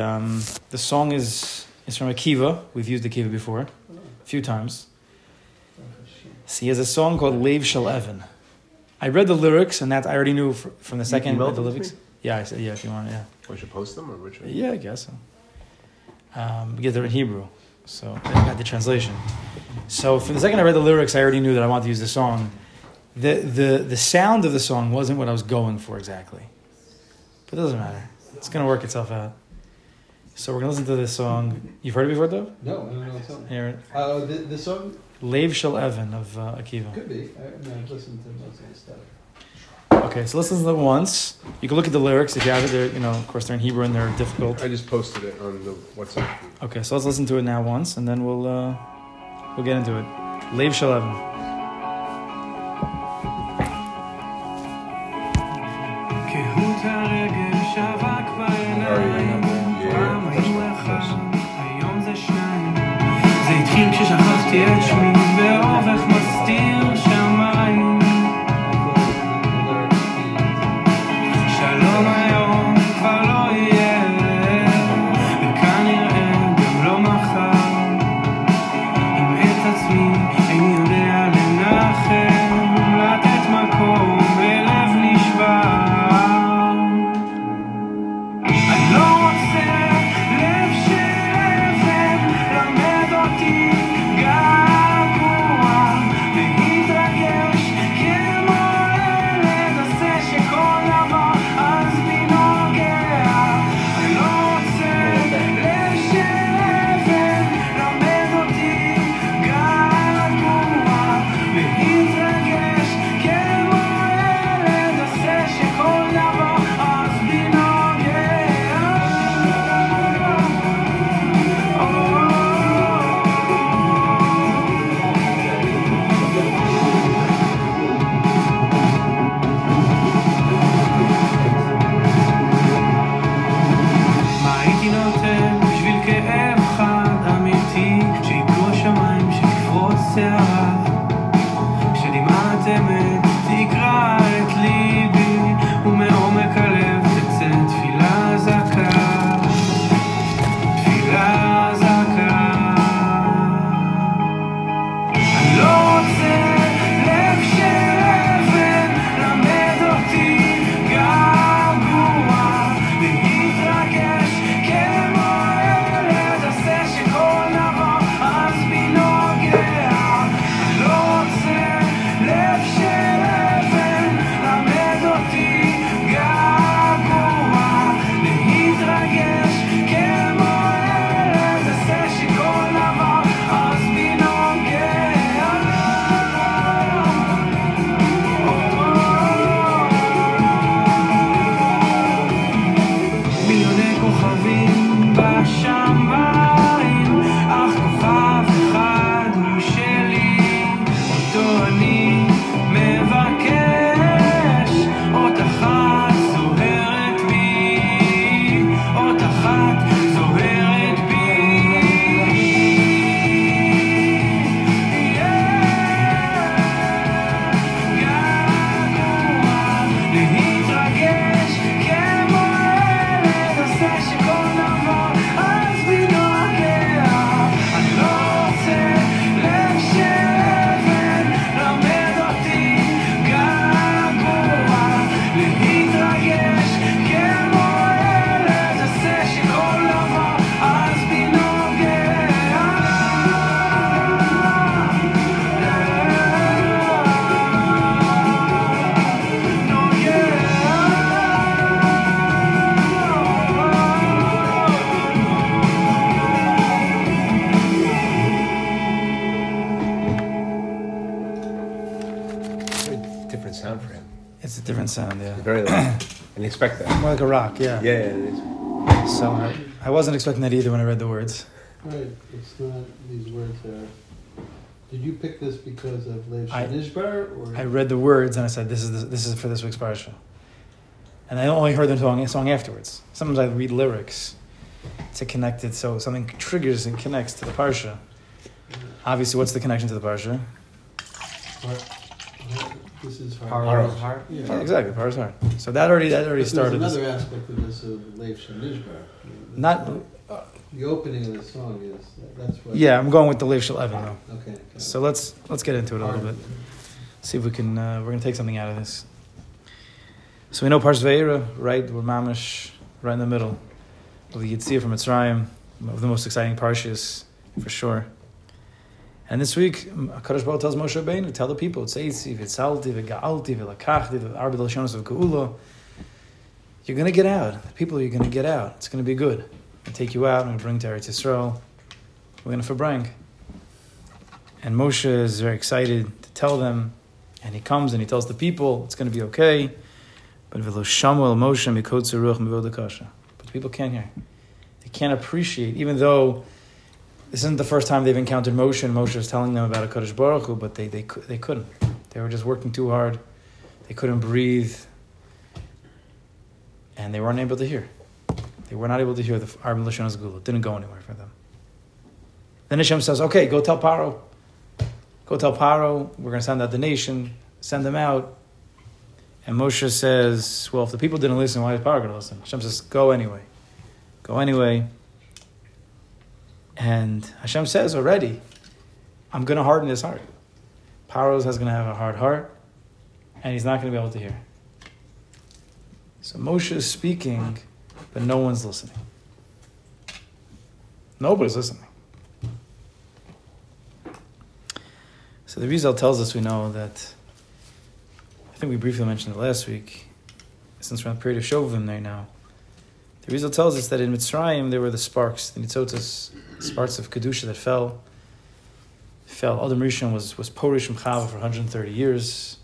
Um, the song is is from Akiva. We've used Akiva before a few times. So he has a song called Lev Shel Evan. I read the lyrics, and that I already knew from the second emailed the lyrics. me? Yeah, I said yeah. If you want, yeah, We should post them or which one? yeah, I guess so. Um, because they're in Hebrew, so I got the translation. So for the second I read the lyrics, I already knew that I wanted to use the song. The the the sound of the song wasn't what I was going for exactly, but it doesn't matter. It's gonna work itself out. So we're gonna listen to this song. You've heard it before, though. No, I don't know what's. Here, Uh, the, the song Lev Shel Evan of uh, Akiva. could be. I, I mean, listened to most of the stuff. Okay, so listen to them once. You can look at the lyrics if you have it. They're, you know, of course, they're in Hebrew and they're difficult. I just posted it on the WhatsApp. Okay, so let's listen to it now once, and then we'll uh, we'll get into it. Lev Shel Evan. teach me. Expect that. More like a rock, yeah. Yeah, yeah, it is. So I, I wasn't expecting that either when I read the words. Right, it's not, these words are, did you pick this because of Lev I- Shanishbar or? I read the words and I said, "This is the, this is for this week's parsha," and I only heard the song, song afterwards. Sometimes I read lyrics to connect it, so something triggers and connects to the parsha. Obviously, what's the connection to the parsha? What- This is hard. Heart. Yeah. Yeah, exactly, heart. So that already that already started. There's This, another aspect of this of Leif Shamishbar. not, The opening of the song is, that's what. yeah, I'm going with the Lev Shel Evan though. Okay. So let's let's get into it a little bit. See if we can. Uh, we're gonna take something out of this. So we know Parsh Va'era, right? We're mamish right in the middle of the Yetzias from Mitzrayim, one of the most exciting parshas for sure. And this week, Kadosh Baruch tells Moshe Rabbeinu, tell the people, Tzeitzi, V'tzalti, V'ga'alti, V'lakachti, V'arbi L'shonos of Geula. You're going to get out. The people are going to get out. It's going to be good. i take you out and bring to Eretz Yisrael. We're going to Fabrang. And Moshe is very excited to tell them. And he comes and he tells the people, it's going to be okay. But Moshe. But the people can't hear. They can't appreciate, even though this isn't the first time they've encountered Moshe, and Moshe is telling them about a Kadosh Baruch Hu, but they, they, they couldn't. They were just working too hard. They couldn't breathe. And they weren't able to hear. They were not able to hear the Arba Lashon Gula. It didn't go anywhere for them. Then Hashem says, okay, go tell Paro. Go tell Paro, we're going to send out the nation, send them out. And Moshe says, well, if the people didn't listen, why is Paro going to listen? Hashem says, go anyway. Go anyway. And Hashem says already, I'm going to harden his heart. Paro's is going to have a hard heart, and he's not going to be able to hear. So Moshe is speaking, but no one's listening. Nobody's listening. So the Arizal tells us we know that, I think we briefly mentioned it last week, since we're on the period of Shovim right now. The Arizal tells us that in Mitzrayim there were the sparks, the Nitzotas, sparks of Kedusha that fell. Fell. Adam Rishon was, was Porish from Chava for 130 years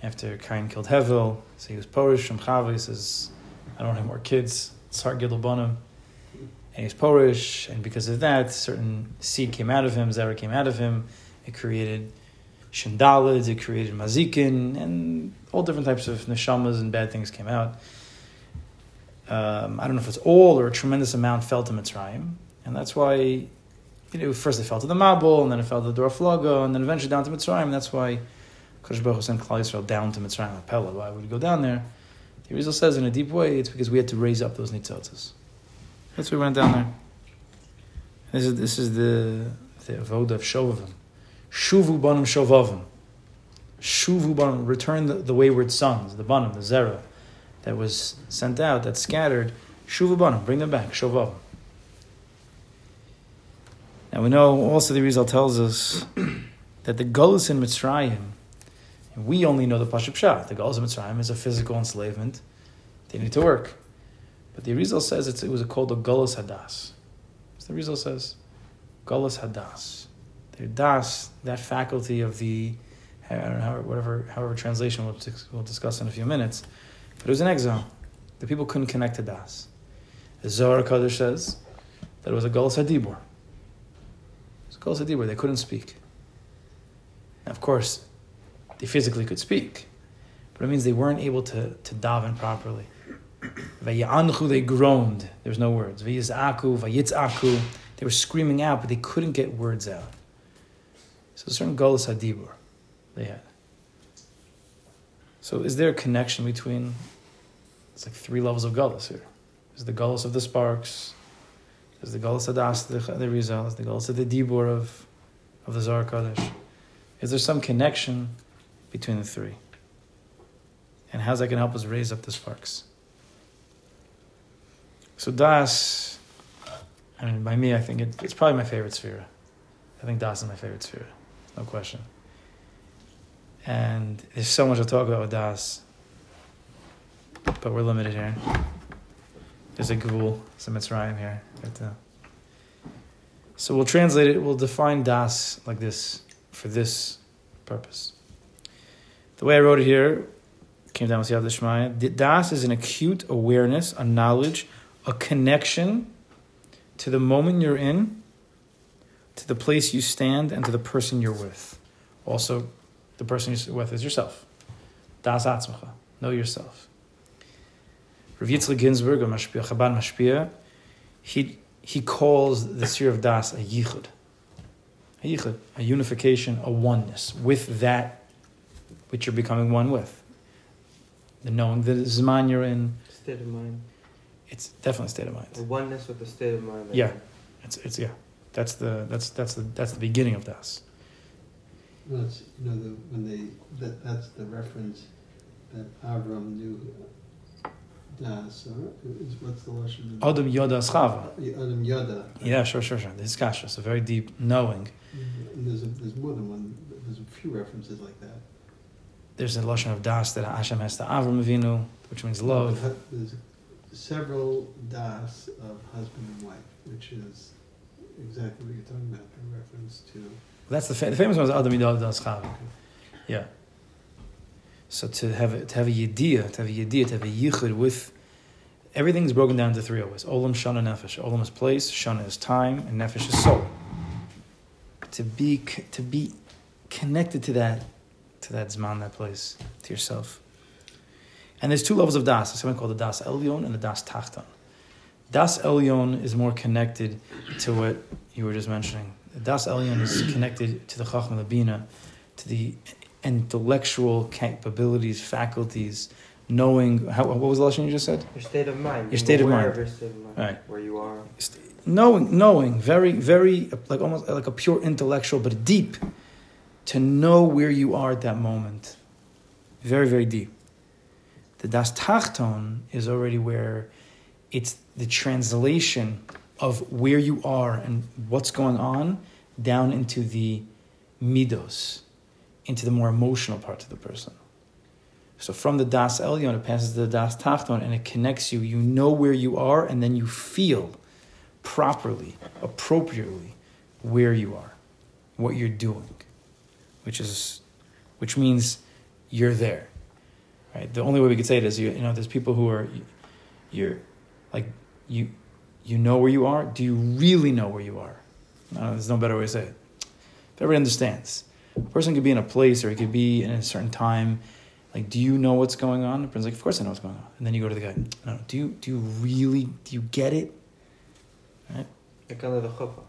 after Cain killed Hevel. So he was Porish from Chava. He says, I don't have more kids. It's hard Gidel Bonim. And he's Porish, and because of that, certain seed came out of him, Zerah came out of him. It created Shindalids, it created Mazikin, and all different types of neshamas and bad things came out. Um, I don't know if it's all or a tremendous amount fell to Mitzrayim, and that's why you know first it fell to the Mabul, and then it fell to the Dor Flago, and then eventually down to Mitzrayim. And that's why Kodesh Baruch sent Klal Yisrael down to Mitzrayim. Pella, why would we go down there? The Arizal says in a deep way, it's because we had to raise up those nitzotzes. That's why we went down there. This is this is the the avoda of Shovavim. Shuvu banim shovavim. Shuvu banim, return the, the wayward sons, the banim, the zera, that was sent out, that scattered. Shuvabanim, bring them back. Shovavim. Now we know also the Arizal tells us that the Golos in Mitzrayim, we only know the Pashup Shah. The Golos in Mitzrayim is a physical enslavement. They need to work. But the Arizal says it was called a Golos Hadas. So the Arizal says, Golos Hadas. The Das, that faculty of the, uh, I don't know, whatever, however translation we'll, we'll discuss in a few minutes, but it was an exile. The people couldn't connect to Das. The Zohar Kaddish says that it was a Golos Hadibur. It was a. They couldn't speak. Now, of course, they physically could speak, but it means they weren't able to, to daven properly. They groaned. There's no words. Vayizaku, vayitzaku. They were screaming out, but they couldn't get words out. So a certain Golas Hadibur they had. So is there a connection between, it's like three levels of Golas here? Is the Golas of the sparks, is the Golas of the, the Arizal, there's the Golas of the Dibur of, of the Zohar Kodesh. Is there some connection between the three? And how's that going to help us raise up the sparks? So Das, I mean, by me, I think it, it's probably my favorite sphere. I think Das is my favorite sphere, no question. And there's so much to talk about with Das, but we're limited here. There's a Gvul, some Mitzrayim here. But, uh, so we'll translate it, we'll define Das like this, for this purpose. The way I wrote it here, came down with Yad Shmaya. Das is an acute awareness, a knowledge, a connection to the moment you're in, to the place you stand, and to the person you're with. Also, the person you're with is yourself. Das Atzmacha. Know yourself. Rav Yitzchak Ginsburgh, a Mashpia, Chabad Mashpia, he, he calls the Sir of Das a yichud. A yichud, a unification, a oneness with that which you're becoming one with. The knowing the Zman you're in, State of mind. it's definitely state of mind. A oneness with the state of mind. Yeah. It's, it's yeah. That's the that's that's the that's the beginning of das. That's, you know, the, when they, that, that's the reference that Avram knew uh, Das, is, what's the Lashon? Adam Yoda Schava. Adam Yada. Yeah, sure, sure, sure. This is kasha. It's a very deep knowing. Mm-hmm. And there's, a, there's more than one, there's a few references like that. There's a lashon of das that Hashem has to Avram Avinu, which means love. There's several Das of husband and wife, which is exactly what you're talking about, in reference to. That's the, fa- the famous one is Adam Yoda Schava. Yeah. So to have a, to have a yediyah, to have a yediyah, to have a yichud with everything's broken down to three always. Olam, shana, nefesh. Olam is place, shana is time, and nefesh is soul. To be to be connected to that, to that zman, that place, to yourself. And there's two levels of das. There's something called the das elyon and the das tachton. Das elyon is more connected to what you were just mentioning. The das elyon is connected to the chacham, the bina, to the intellectual capabilities, faculties, knowing. How, what was the lesson you just said? Your state of mind. Your state of mind. your state of mind. Right. Where you are. knowing knowing very very like almost like a pure intellectual but deep to know where you are at that moment very very deep the das tachton is already where it's the translation of where you are and what's going on down into the midos into the more emotional parts of the person so from the das elyon it passes to the das tachton and it connects you you know where you are and then you feel properly, appropriately, where you are, what you're doing, which is, which means you're there, right? The only way we could say it is, you, you know, there's people who are, you're, like, you, you know where you are. Do you really know where you are? No, there's no better way to say it. If everybody understands, a person could be in a place or he could be in a certain time. Like, do you know what's going on? The person's like, of course I know what's going on. And then you go to the guy, no, do you, do you really, do you get it? Like under the chuppah.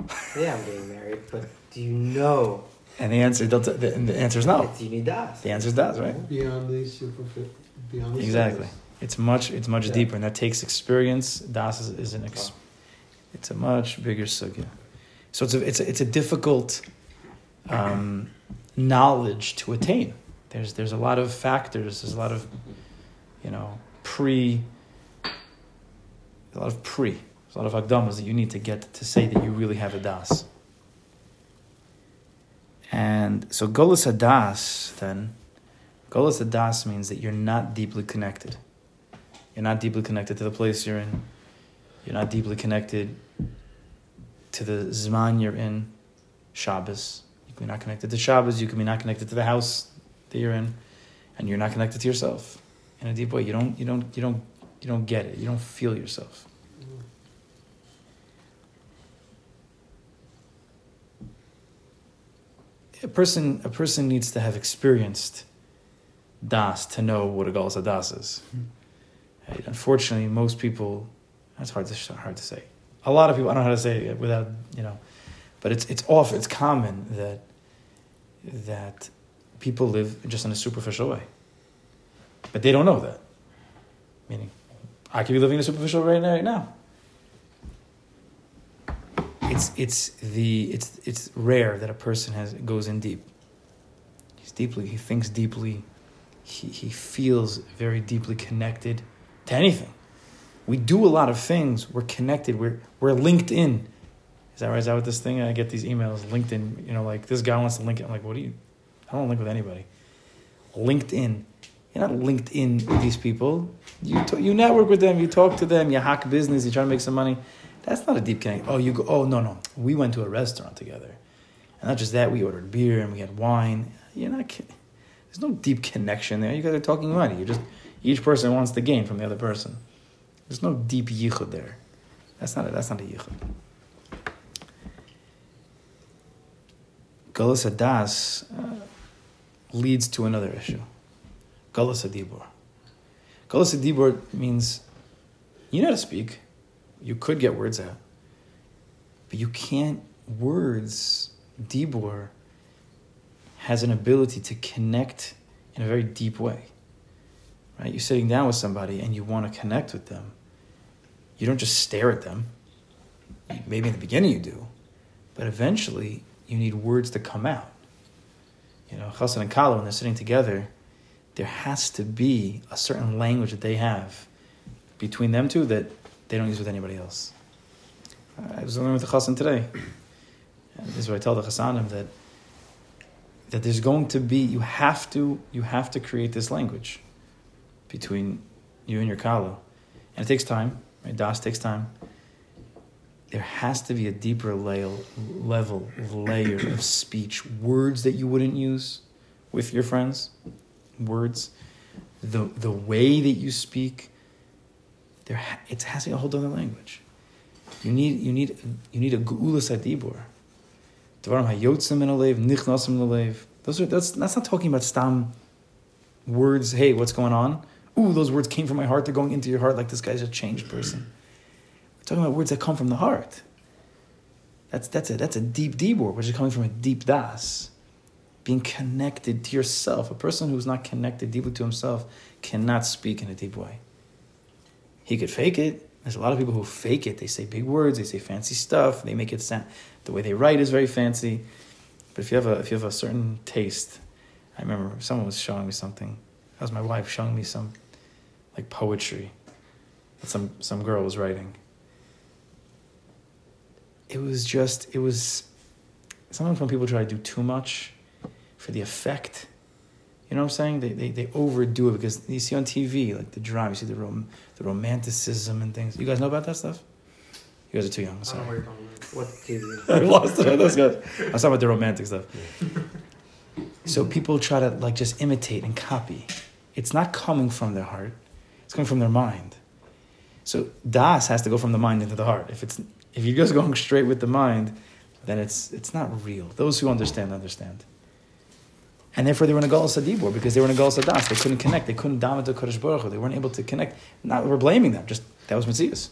yeah, I'm getting married, but do you know And the answer, they'll t- the, the answer is no. it's you need das? The answer is does, right? Beyond the superficial, beyond Exactly. surface. It's much, it's much Yeah. deeper, and that takes experience. Das is, is an, ex, it's a much bigger sugya. So it's a, it's a, it's a difficult um, knowledge to attain. There's, there's a lot of factors. There's a lot of, you know, pre, a lot of pre. There's a lot of agdamas that you need to get to say that you really have a das. And so Golas adas then, Golas adas means that you're not deeply connected. You're not deeply connected to the place you're in. You're not deeply connected to the Zman you're in, Shabbos. You can be not connected to Shabbos. You can be not connected to the house that you're in, and you're not connected to yourself in a deep way. You don't. You don't. You don't. You don't get it. You don't feel yourself. A person. A person needs to have experienced das to know what a Galas das is. Hmm. Right? Unfortunately, most people. That's hard to hard to say. A lot of people. I don't know how to say it without you know, but it's it's off. It's common that that people live just in a superficial way, but they don't know that. Meaning, I could be living in a superficial way right now. It's it's the it's it's rare that a person has goes in deep. He's deeply he thinks deeply, he he feels very deeply connected to anything. We do a lot of things. We're connected. We're we're linked in. Is that right? Is that what this thing? I get these emails. LinkedIn. You know, like this guy wants to link it. I'm like, what do you? I don't link with anybody. LinkedIn. You're not linked in with these people. You you network with them. You talk to them. You hack business. You try to make some money. That's not a deep connection. Oh, you go. Oh no no. We went to a restaurant together, and not just that. We ordered beer and we had wine. You're not. ki- There's no deep connection there. You guys are talking money. You just each person wants to gain from the other person. There's no deep yichud there. That's not a, that's not a yichud. Galus Hadas uh, leads to another issue. Galus Hadibur. Galus Hadibur means you know how to speak. You could get words out. But you can't, words, Dibur, has an ability to connect in a very deep way. Right? You're sitting down with somebody and you want to connect with them. You don't just stare at them. Maybe in the beginning you do, but eventually you need words to come out. You know, Chassan and Kala, when they're sitting together, there has to be a certain language that they have between them two that they don't use with anybody else. I was learning with the Chassan today. And this is what I tell the Chassanim that that there's going to be you have to you have to create this language between you and your kala, and it takes time. Right? Das takes time. There has to be a deeper level, layer of speech, words that you wouldn't use with your friends, words, the the way that you speak. There, it has to be a whole other language. You need you need you need a geulas. Dvarim hayotzim. Those are that's that's not talking about stam words. Hey, what's going on? Ooh, those words came from my heart. They're going into your heart like this guy's a changed person. We're talking about words that come from the heart. That's that's a that's a deep dibur, which is coming from a deep das. Being connected to yourself. A person who's not connected deeply to himself cannot speak in a deep way. He could fake it. There's a lot of people who fake it. They say big words, they say fancy stuff, they make it sound the way they write is very fancy. But if you have a if you have a certain taste, I remember someone was showing me something. That was my wife showing me some like poetry that some some girl was writing. It was just it was sometimes when people try to do too much for the effect. You know what I'm saying? They, they, they overdo it because you see on TV, like the drama, you see the, rom- the romanticism and things. You guys know about that stuff? You guys are too young. I don't Sorry. know what TV? I lost it. That's good. I was talking about the romantic stuff. So people try to like just imitate and copy. It's not coming from their heart. It's coming from their mind. So das has to go from the mind into the heart. If it's if you're just going straight with the mind, then it's it's not real. Those who understand understand. And therefore they were in a Galus Adibor because they were in a Galus Das. They couldn't connect. They couldn't daven to Kodesh Baruch Hu. They weren't able to connect. Not we're blaming them. Just that was Matthias.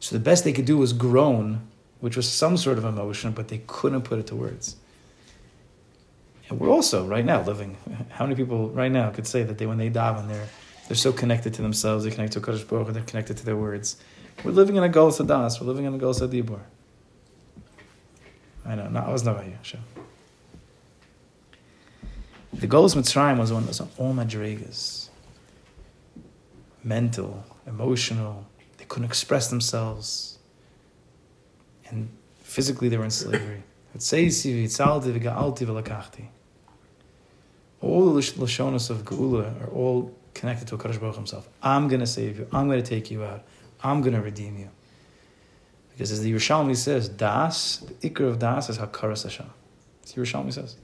So the best they could do was groan, which was some sort of emotion, but they couldn't put it to words. And we're also right now living. How many people right now could say that they, when they daven, they're they're so connected to themselves, they're connected to Kodesh Baruch they're connected to their words. We're living in a Galus Das. We're living in a Galus Adibor. I know. No, I was not you. Sure. The Galus Mitzrayim was one of all madrigas. Mental, emotional. They couldn't express themselves. And physically they were in slavery. Hetzeisi v'yitzalti v'ga'alti v'lakachti. All the Lashonas of Geula are all connected to HaKadosh Baruch himself. I'm going to save you. I'm going to take you out. I'm going to redeem you. Because as the Yerushalmi says, Das, the ikr of Das is Hakaras Hashem. As the Yerushalmi says.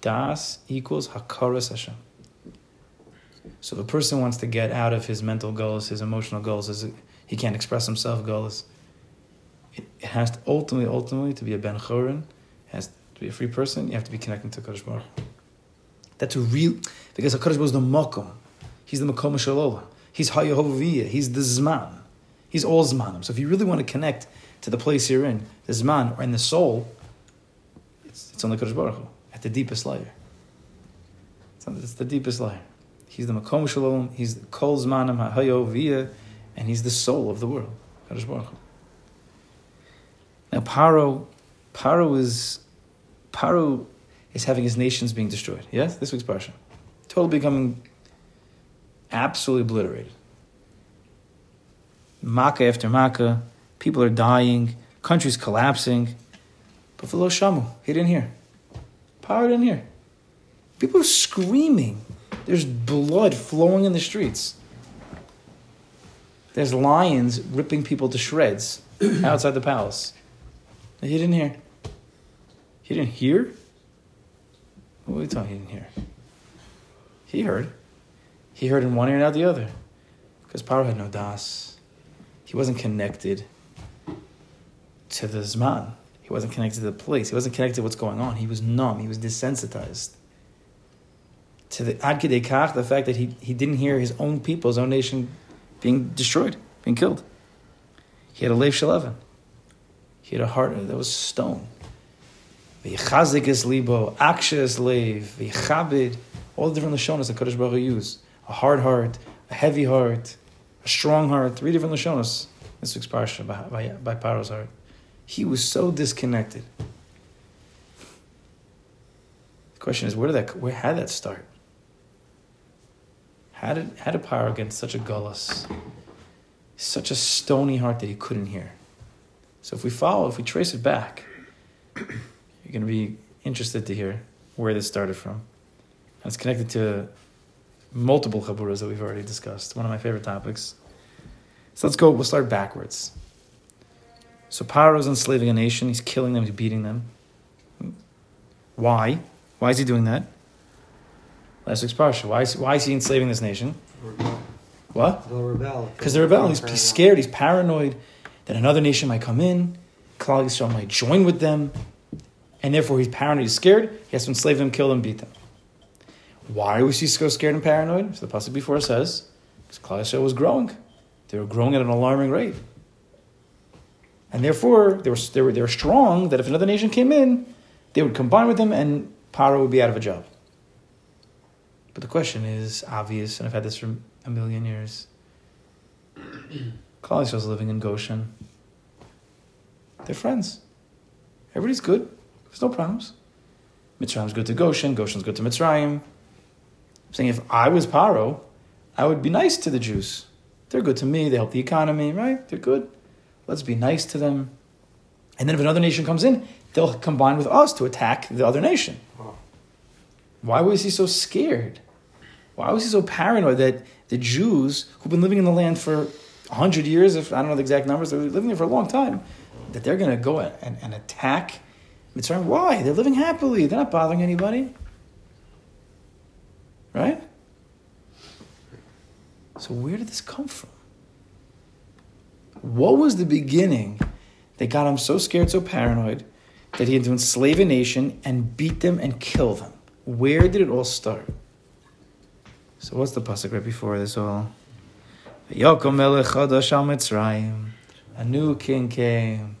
Das equals Hakaras Hashem. So if a person wants to get out of his mental goals, his emotional goals, his, he can't express himself goals, it, it has to ultimately, ultimately, to be a Ben Chorin, has to be a free person, you have to be connecting to Kadosh Baruch. That's a real, because HaKadosh Baruch is the Makom. He's the Makom Shalola. He's Hayahoviyah. He's the Zman. He's all Zmanim. So if you really want to connect to the place you're in, the Zman, or in the soul, it's, it's only Kadosh Baruch Hu, at the deepest layer. It's, on- it's the deepest layer. He's the Makom Shalom, he's the Kol Zmanim HaYoviyah, and he's the soul of the world. Kadosh Baruch Hu. Now Paro, Paro is, Paro is having his nations being destroyed. Yes, this week's parsha, totally becoming absolutely obliterated. Makkah after Makkah, people are dying, countries collapsing. But for Shamu, he didn't hear. Paro didn't hear. People are screaming. There's blood flowing in the streets. There's lions ripping people to shreds outside the palace. He didn't hear. He didn't hear? What are you talking? He didn't hear. He heard. He heard in one ear and out the other. Because Paro had no das. He wasn't connected to the Zman. He wasn't connected to the place. He wasn't connected to what's going on. He was numb. He was desensitized. To the Ad Kach, the fact that he, he didn't hear his own people, his own nation being destroyed, being killed. He had a Lev Shel Evan. He had a heart that was stone. V'yichazik es libo, aksha es leiv, v'yichabed, all the different lashonas that Kadosh Baruch Hu use. A hard heart, a heavy heart, a strong heart, three different lashonas. This week's parsha by, by, by Paro's heart. He was so disconnected. The question is, where did that, where, did that start? How did, how did Paro get such a gullus? Such a stony heart that he couldn't hear. So if we follow, if we trace it back, you're going to be interested to hear where this started from. And it's connected to multiple chaburas that we've already discussed. One of my favorite topics. So let's go. We'll start backwards. So Paro's is enslaving a nation. He's killing them. He's beating them. Why? Why is he doing that? Last week's parsha. Why is, why is he enslaving this nation? Rebel. What? They'll rebel. Because they're rebelling. He's, he's scared. He's paranoid that another nation might come in. Klal Yisrael might join with them, and therefore he's paranoid. He's scared. He has to enslave them, kill them, beat them. Why was he so scared and paranoid? So the pasuk before says, because Klal Yisrael was growing. They were growing at an alarming rate, and therefore they were they were they were strong. That if another nation came in, they would combine with them, and Paro would be out of a job. But the question is obvious, and I've had this for a million years. Klal Yisrael's living in Goshen. They're friends. Everybody's good. There's no problems. Mitzrayim's good to Goshen. Goshen's good to Mitzrayim. I'm saying if I was Paro, I would be nice to the Jews. They're good to me. They help the economy, right? They're good. Let's be nice to them. And then if another nation comes in, they'll combine with us to attack the other nation. Why was he so scared? Why was he so paranoid that the Jews who've been living in the land for 100 years, if I don't know the exact numbers, they're living there for a long time, that they're going to go and, and attack Mitzrayim? Why? They're living happily. They're not bothering anybody. Right? So where did this come from? What was the beginning that got him so scared, so paranoid, that he had to enslave a nation and beat them and kill them? Where did it all start? So what's the pasuk right before this all? A new king came.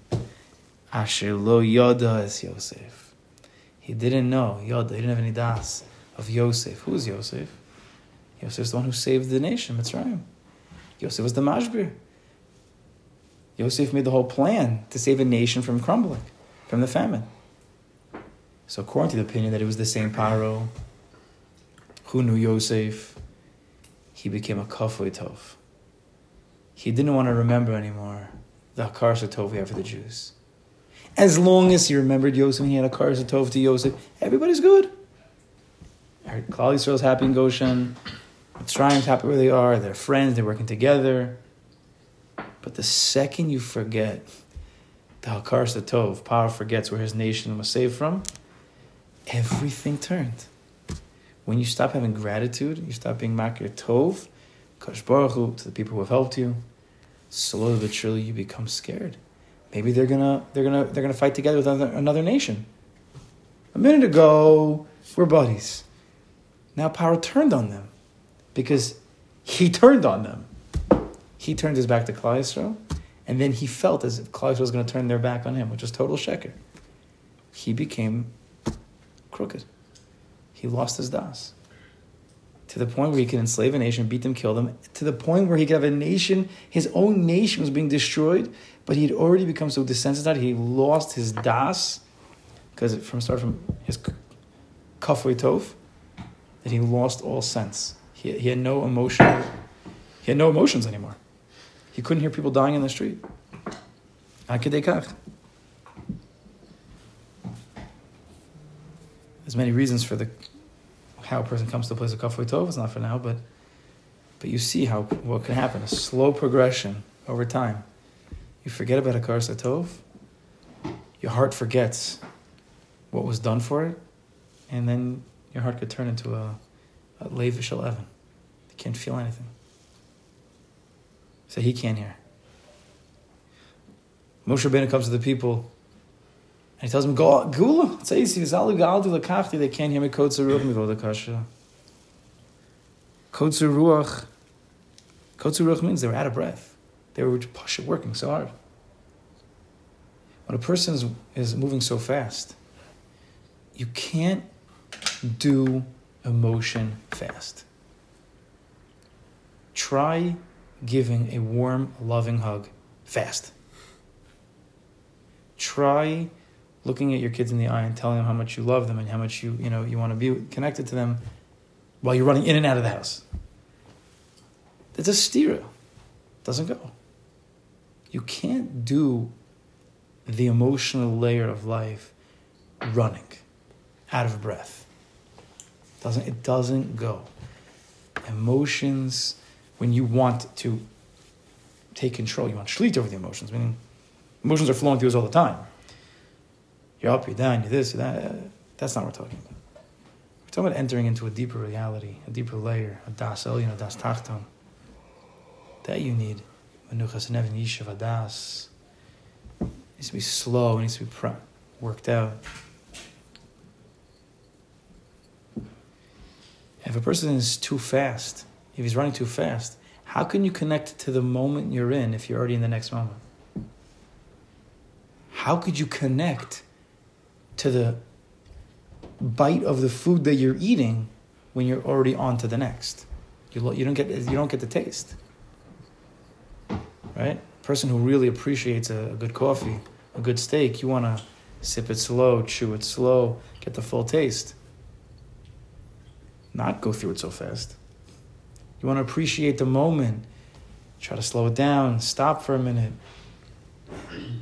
Asher lo yoda es Yosef. He didn't know yoda. He didn't have any das of Yosef. Who is Yosef? Yosef is the one who saved the nation, Mitzrayim. Yosef was the mashbir. Yosef made the whole plan to save a nation from crumbling, from the famine. So according to the opinion that it was the same Paro who knew Yosef, he became a Kafuitov. He didn't want to remember anymore the Hakar Tov we have for the Jews. As long as he remembered Yosef and he had a Hakar Tov to Yosef, everybody's good. Klal Yisrael's happy in Goshen. Mitzrayim's happy where they are. They're friends. They're working together. But the second you forget the Hakar Tov, Paro forgets where his nation was saved from, everything turned. When you stop having gratitude, you stop being Makir Tov, Kadosh Baruch Hu, to the people who have helped you, slowly but surely you become scared. Maybe they're gonna they're gonna they're gonna fight together with another, another nation. A minute ago, we're buddies. Now Paro turned on them because he turned on them. He turned his back to Klal and then he felt as if Klal was going to turn their back on him, which was total sheker. He became crooked. He lost his das to the point where he could enslave a nation, beat them, kill them, to the point where he could have a nation, his own nation was being destroyed, but he had already become so desensitized, he lost his das, because from start from his kafui tov, that he lost all sense. He, he had no emotional, he had no emotions anymore. He couldn't hear people dying in the street. There's many reasons for the how a person comes to place of kafui tov. It's not for now, but but you see how what can happen. A slow progression over time. You forget about a karsa tov. Your heart forgets what was done for it, and then your heart could turn into a, a Lev Shel Evan. You can't feel anything. So he can't hear. Moshe Rabbeinu comes to the people and he tells them, Go Gula, they can't hear me Kotzer Ruach Mivoda Kasha. Kotzer Ruach. Kotzer Ruach means they were out of breath. They were pushing, working so hard. When a person is, is moving so fast, You can't do emotion fast. Try giving a warm, loving hug fast. Try looking at your kids in the eye and telling them how much you love them and how much you, you know, you want to be connected to them while you're running in and out of the house. It's a stira. Doesn't go. You can't do the emotional layer of life running out of breath. Doesn't it doesn't go. Emotions when you want to take control, you want shlita over the emotions, meaning emotions are flowing through us all the time. You're up, you're down, you're this, you're that. Eh, that's not what we're talking about. We're talking about entering into a deeper reality, a deeper layer, a das elyon, a das tachton. That you need. Menuchas nevin yishav adas. It needs to be slow, it needs to be worked out. If a person is too fast, if he's running too fast, how can you connect to the moment you're in if you're already in the next moment? How could you connect to the bite of the food that you're eating when you're already on to the next? You, you don't get you don't get the taste, right? Person who really appreciates a, a good coffee, a good steak, you want to sip it slow, chew it slow, get the full taste. Not go through it so fast. You want to appreciate the moment. Try to slow it down, stop for a minute.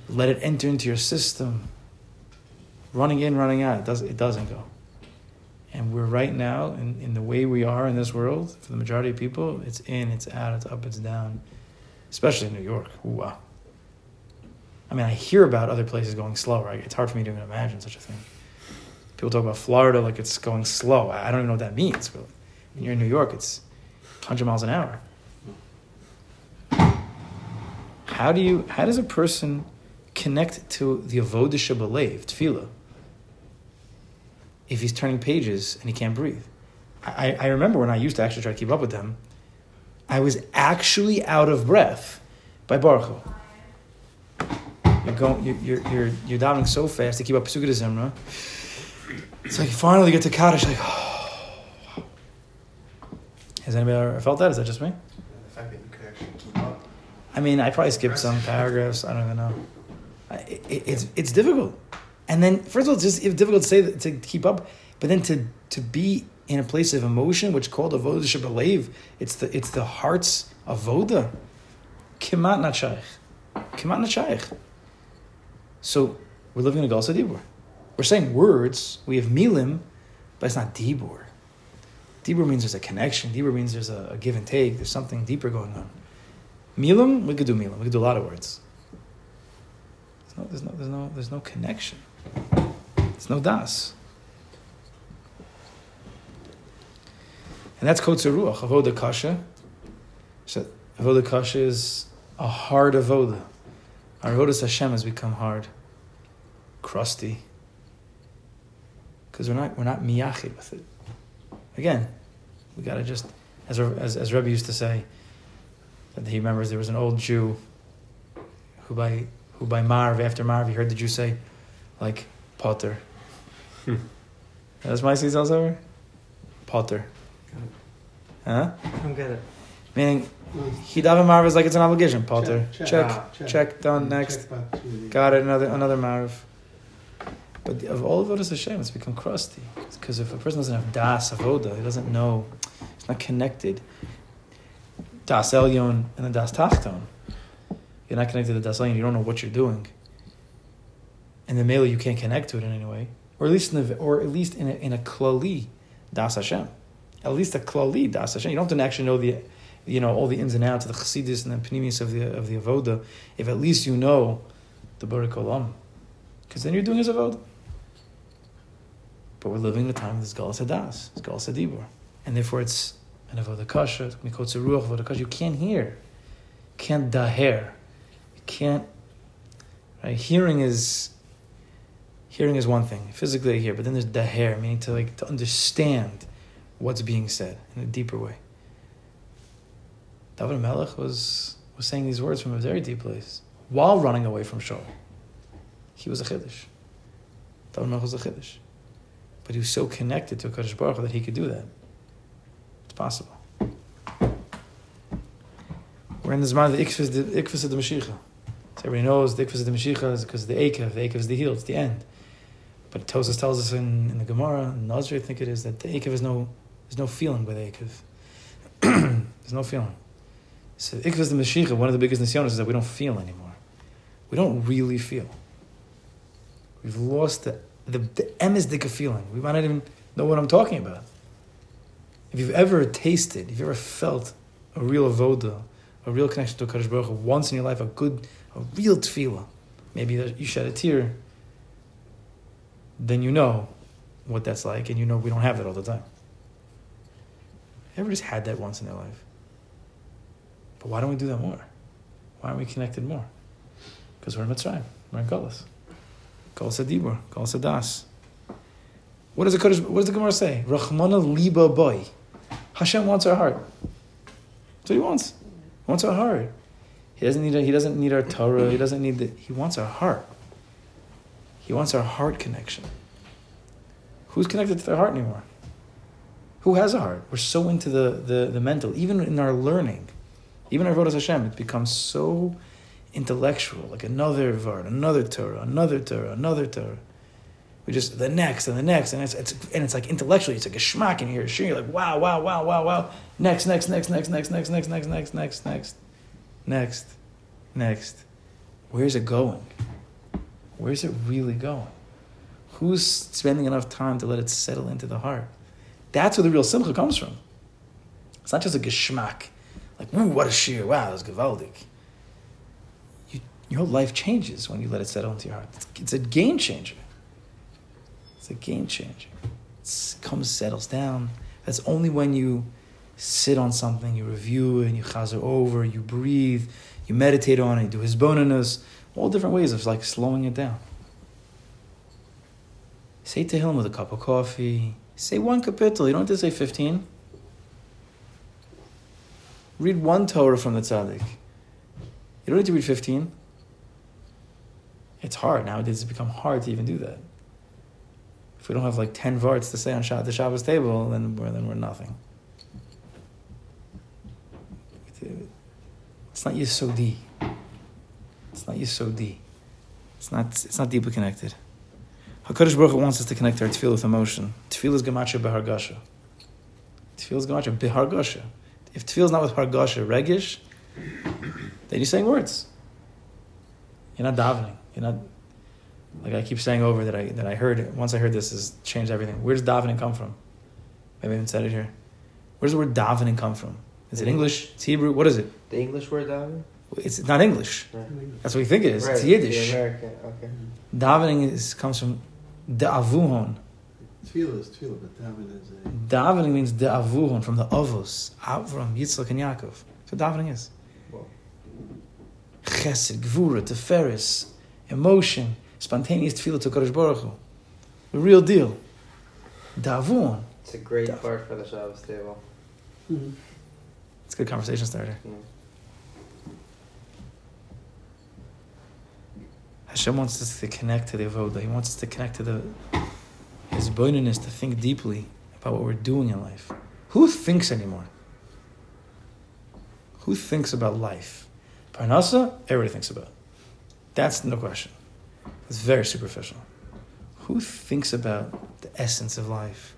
Let it enter into your system. Running in, running out, it, does, it doesn't go. And we're right now, in, in the way we are in this world, for the majority of people, it's in, it's out, it's up, it's down. Especially in New York. Ooh, wow. I mean, I hear about other places going slower. It's hard for me to even imagine such a thing. People talk about Florida like it's going slow. I don't even know what that means. But when you're in New York, it's 100 miles an hour. How do you? How does a person connect to the avodah shabalev tefillah if he's turning pages and he can't breathe? I, I remember when I used to actually try to keep up with them. I was actually out of breath by Baruch. You're going, you're, you're, you're, you're so fast to keep up Pesukah Zimra. It's like you finally get to Kaddish, like, oh. Has anybody ever felt that? Is that just me? The fact that you could actually keep up. I mean, I probably skipped some paragraphs. I don't even know. I, it, it's it's difficult, and then first of all, it's just it's difficult to say that, to keep up, but then to to be in a place of emotion, which is called avoda shabalev. It's the it's the heart's avoda. Kimat nachayich, kimat nachayich. So we're living in a Galsa Dibur. We're saying words. We have milim, but it's not dibur. Dibur means there's a connection. Dibur means there's a, a give and take. There's something deeper going on. Milim, we could do milim. We could do a lot of words. There's no, there's no, there's no, there's no connection. There's no das. And that's kotzer ruach, avoda kasha. So avoda kasha is a hard avoda. Our avodas Hashem has become hard, crusty, because we're not we're not miyachid with it. Again, we gotta just as as as Rebbe used to say that he remembers there was an old Jew who by who by Marv after Marv he heard the Jew say like Potter. Hmm. That's my seat over? Potter. Huh? I don't get it. Meaning he daven Marv is like it's an obligation. Potter. Check, Check. Ah, Check. check. Done. Next. Check back to the- Got it. Another another Marv. But of all Avodas Hashem, it's become crusty. Because if a person doesn't have Das Avoda, he doesn't know, he's not connected. Das Elyon and the Das Tachton. You're not connected to Das Elyon, you don't know what you're doing. And the male, you can't connect to it in any way. Or at least in, the, or at least in a, in a klali Das Hashem. At least a klali Das Hashem. You don't have to actually know the, you know, all the ins and outs of the chassidus and the panimis of the, of the avoda. If at least you know the Baruch Olam. Because then you're doing his avoda. But we're living in a time of this Galas Hadas, this Galas Hadibur. And therefore it's an Avodah Kasha, Mikotze Kasha. You can't hear. You can't daher. You can't. Right? Hearing is. Hearing is one thing. Physically I hear, but then there's daher, meaning to like to understand what's being said in a deeper way. David Melech was was saying these words from a very deep place while running away from Shaul. He was a chiddush. David Melech was a chiddush. But he was so connected to Kadosh Baruch that he could do that. It's possible. We're in the Zman of the Ikvus of the Mashiach. So everybody knows the Ikvus of the Mashiach is because the Akev. The Akev is the heel, it's the end. But Tosus tells us in, in the Gemara, in Nazir, I think it is, that the Akev is no, there's no feeling the Akev. there's no feeling. So Ikvus of the Mashiach, one of the biggest nisyonos is that we don't feel anymore. We don't really feel. We've lost the, the, M is the feeling. We might not even know what I'm talking about. If you've ever tasted, if you've ever felt a real avoda, a real connection to Kadosh Baruch Hu, once in your life, a good, a real tefillah, maybe you shed a tear, then you know what that's like, and you know we don't have that all the time. Ever just had that once in their life? But why don't we do that more? Why aren't we connected more? Because we're in Mitzrayim, we're in Golas. Golas Adibur, Golas Sadas. What does the Kodesh, what does the Gemara say? Rachmana liba ba'i. Hashem wants our heart. That's what he wants. He wants our heart. He doesn't need a, he doesn't need our Torah. He doesn't need the, he wants our heart. He wants our heart connection. Who's connected to their heart anymore? Who has a heart? We're so into the, the, the mental, even in our learning, even our Vodas Hashem, it becomes so intellectual, like another Vard, another Torah, another Torah, another Torah. We just the next and the next, and it's, it's and it's like intellectually, it's like a schmack in here. Sure, you're like wow, wow, wow, wow, wow. Next, next, next, next, next, next, next, next, next, next, next, next, next. Where's it going? Where's it really going? Who's spending enough time to let it settle into the heart? That's where the real simcha comes from. It's not just a geschmack, like, ooh, what a sheer, wow, that's gewaldig. You, your whole life changes when you let it settle into your heart. It's, it's a game changer. It's a game changer. It comes, settles down. That's only when you sit on something, you review it, and you chazer over, you breathe, you meditate on it, you do hisbonenus, all different ways of like slowing it down. Say Tehillim with a cup of coffee. Say one kapitel. You don't have to say 15. Read one Torah from the tzaddik. You don't need to read 15. It's hard. Nowadays, it's become hard to even do that. If we don't have like 10 varts to say on the Shabbos table, then we're, then we're nothing. It's not Yisodi. It's not Yisodi. It's not, it's not deeply connected. HaKadosh Baruch Hu wants us to connect our tefillah with emotion. Tefillah is gemacha behargasha. Tefillah is gemacha behargasha. If tefillah is not with hargasha, regish, then you're saying words. You're not davening. You're not, like I keep saying over that I, that I heard, it. once I heard this, has changed everything. Where does davening come from? Maybe I haven't said it here. Where does the word davening come from? Is it English? It's Hebrew? What is it? The English word davening? It's not English. That's what we think it is. Right, It's Yiddish. The American, okay. Davening is, comes from de'avuhon. Tefillah is tefillah, but davening is a. Davening means de'avuhon, from the avos, Avram, Yitzchak, and Yaakov. That's what davening is. Whoa. Chesed, gvura, teferis, emotion, spontaneous tefillah to Kadosh Baruch Hu. The real deal. De'avuhon. It's a great Def- part for the Shabbos table. Mhm. It's a good conversation starter. Yeah. Hashem wants us to connect to the avoda. He wants us to connect to the hisbonenus, to think deeply about what we're doing in life. Who thinks anymore? Who thinks about life? Parnasa, everybody thinks about. That's no question. It's very superficial. Who thinks about the essence of life?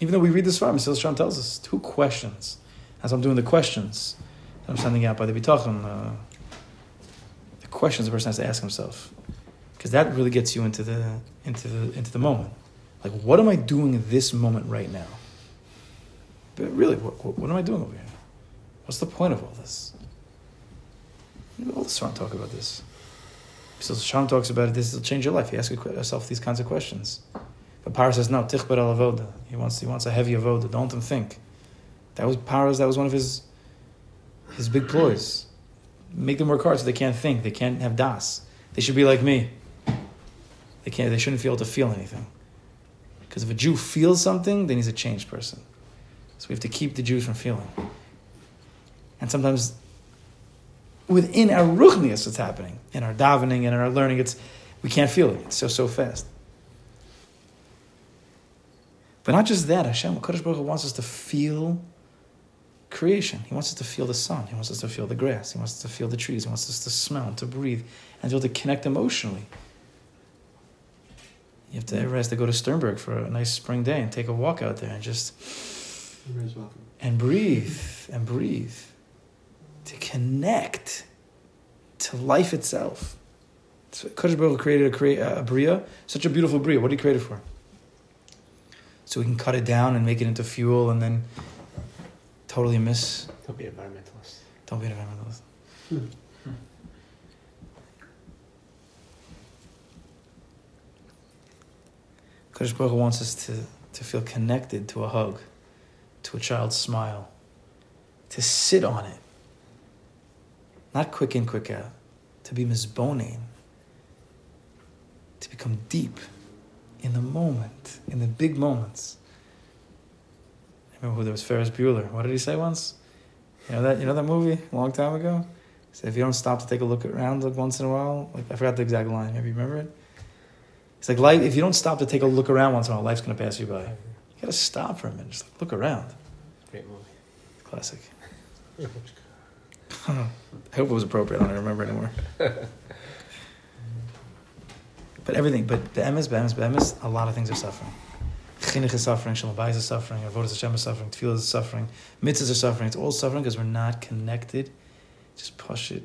Even though we read this farm, Sil Sham tells us, two questions? As I'm doing the questions that I'm sending out by the Bitachon, uh, the questions a person has to ask himself, because that really gets you into the into the into the moment. Like, what am I doing in this moment right now? But really, what, what, what am I doing over here? What's the point of all this? All the Sram talk about this. So Shalom talks about it. This will change your life. You ask yourself these kinds of questions. But Paro says no. Tichbar al avoda. He wants he wants a heavy avoda. Don't him think. That was Paro's. That was one of his his big ploys. Make them work hard so they can't think. They can't have das. They should be like me. They can't. They shouldn't feel to feel anything. Because if a Jew feels something, then he's a changed person. So we have to keep the Jews from feeling. And sometimes within our ruchnias, it's happening in our davening and in our learning. It's we can't feel it. It's so so fast. But not just that, Hashem, Kadosh Baruch Hu wants us to feel creation. He wants us to feel the sun. He wants us to feel the grass. He wants us to feel the trees. He wants us to smell, and to breathe, and to be able to connect emotionally. You have to ever has to go to Sternberg for a nice spring day and take a walk out there and just and breathe and breathe to connect to life itself. So Kadosh Baruch created a, crea- a bria, such a beautiful bria. What did he create it for? So we can cut it down and make it into fuel and then totally miss. Don't be an environmentalist. Don't be an environmentalist. Hmm. Kadosh Baruch wants us to, to feel connected to a hug, to a child's smile, to sit on it. Not quick in, quick out. To be misboning. To become deep in the moment, in the big moments. I remember who there was Ferris Bueller. What did he say once? You know that you know that movie a long time ago? He said if you don't stop to take a look around like once in a while, like I forgot the exact line. Maybe you remember it? It's like life. If you don't stop to take a look around once in a while, life's gonna pass you by. You gotta stop for a minute. Just look around. Great movie. Classic. I hope it was appropriate. I don't remember anymore. but everything, but the emes, be'emes, be'emes, a lot of things are suffering. Chinuch is suffering, Shalom is suffering, Avodah Hashem is suffering, Tefillah is suffering, mitzvahs are suffering. It's all suffering because we're not connected. Just push it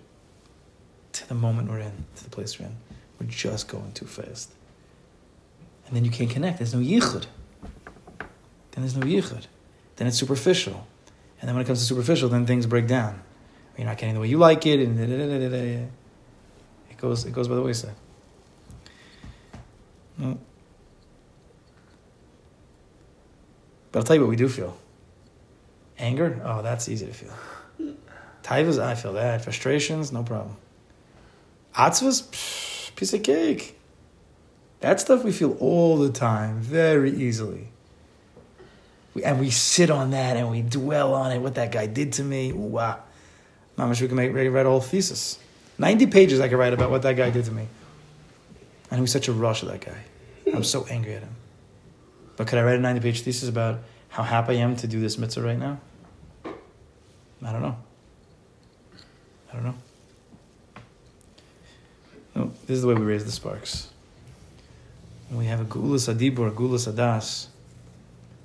to the moment we're in, to the place we're in. We're just going too fast. And then you can't connect. There's no yichud. Then there's no yichud. Then it's superficial. And then when it comes to superficial, then things break down. You're not getting the way you like it, and it goes it goes by the wayside. No. Mm. But I'll tell you what we do feel. Anger, oh, that's easy to feel. Taivas, I feel that. Frustrations, no problem. Atzvas, piece of cake. That stuff we feel all the time, very easily. We, and we sit on that and we dwell on it, what that guy did to me. Wow. Mamash, we can make, write a whole thesis. 90 pages I could write about what that guy did to me. And he was such a rush of that guy. I'm so angry at him. But could I write a 90 page thesis about how happy I am to do this mitzvah right now? I don't know. I don't know. No, this is the way we raise the sparks. When we have a gulas adibur, a gulas adas,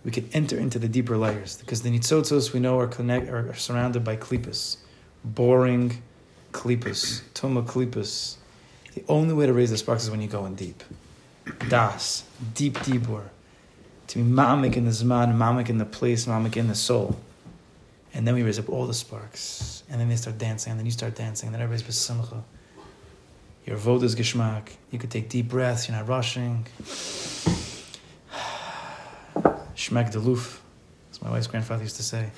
we can enter into the deeper layers because the nitzotzos we know are connect are surrounded by klipas, boring klipas, tuma klipas. The only way to raise the sparks is when you go in deep. Das, deep dibur. To be mamik in the zman, mamik in the place, mamik in the soul. And then we raise up all the sparks. And then they start dancing, and then you start dancing, and then everybody's besimcha. Your vote is geschmack. You could take deep breaths, you're not rushing. Schmeck de loof, as my wife's grandfather used to say.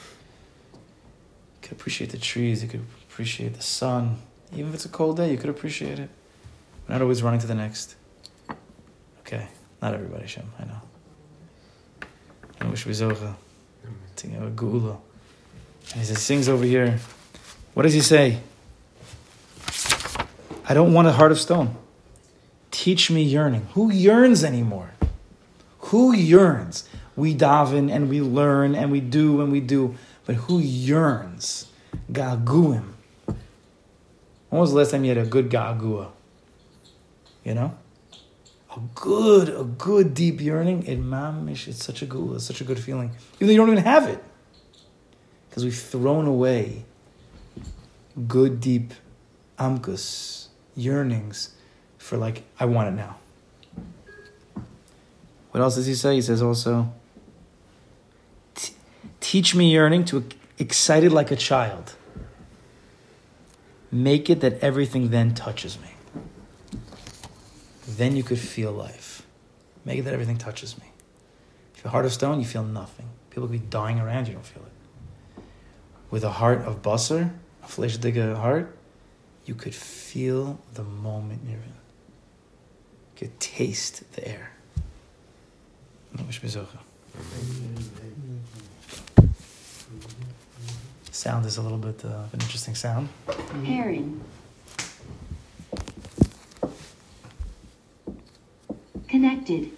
Could appreciate the trees, you could appreciate the sun. Even if it's a cold day, you could appreciate it. We're not always running to the next. Okay, not everybody, Shem, I know. I wish we zocha. To have a gula. And he says, sings over here. What does he say? I don't want a heart of stone. Teach me yearning. Who yearns anymore? Who yearns? We daven and we learn and we do and we do, but who yearns? Gaguim. When was the last time you had a good gagua? You know? A good, a good deep yearning. It mamish, it's such a it's such a good feeling. Even though you don't even have it. Because we've thrown away good deep amkus, yearnings for like, I want it now. What else does he say? He says also, "T- teach me yearning to excited like a child. Make it that everything then touches me. Then you could feel life. Make it that everything touches me. If you're heart of stone, you feel nothing. People could be dying around you, don't feel it. With a heart of basar, a flesh digger heart, you could feel the moment you're in. You could taste the air. Zocha. Sound is a little bit uh, of an interesting sound. Pairing. Connected.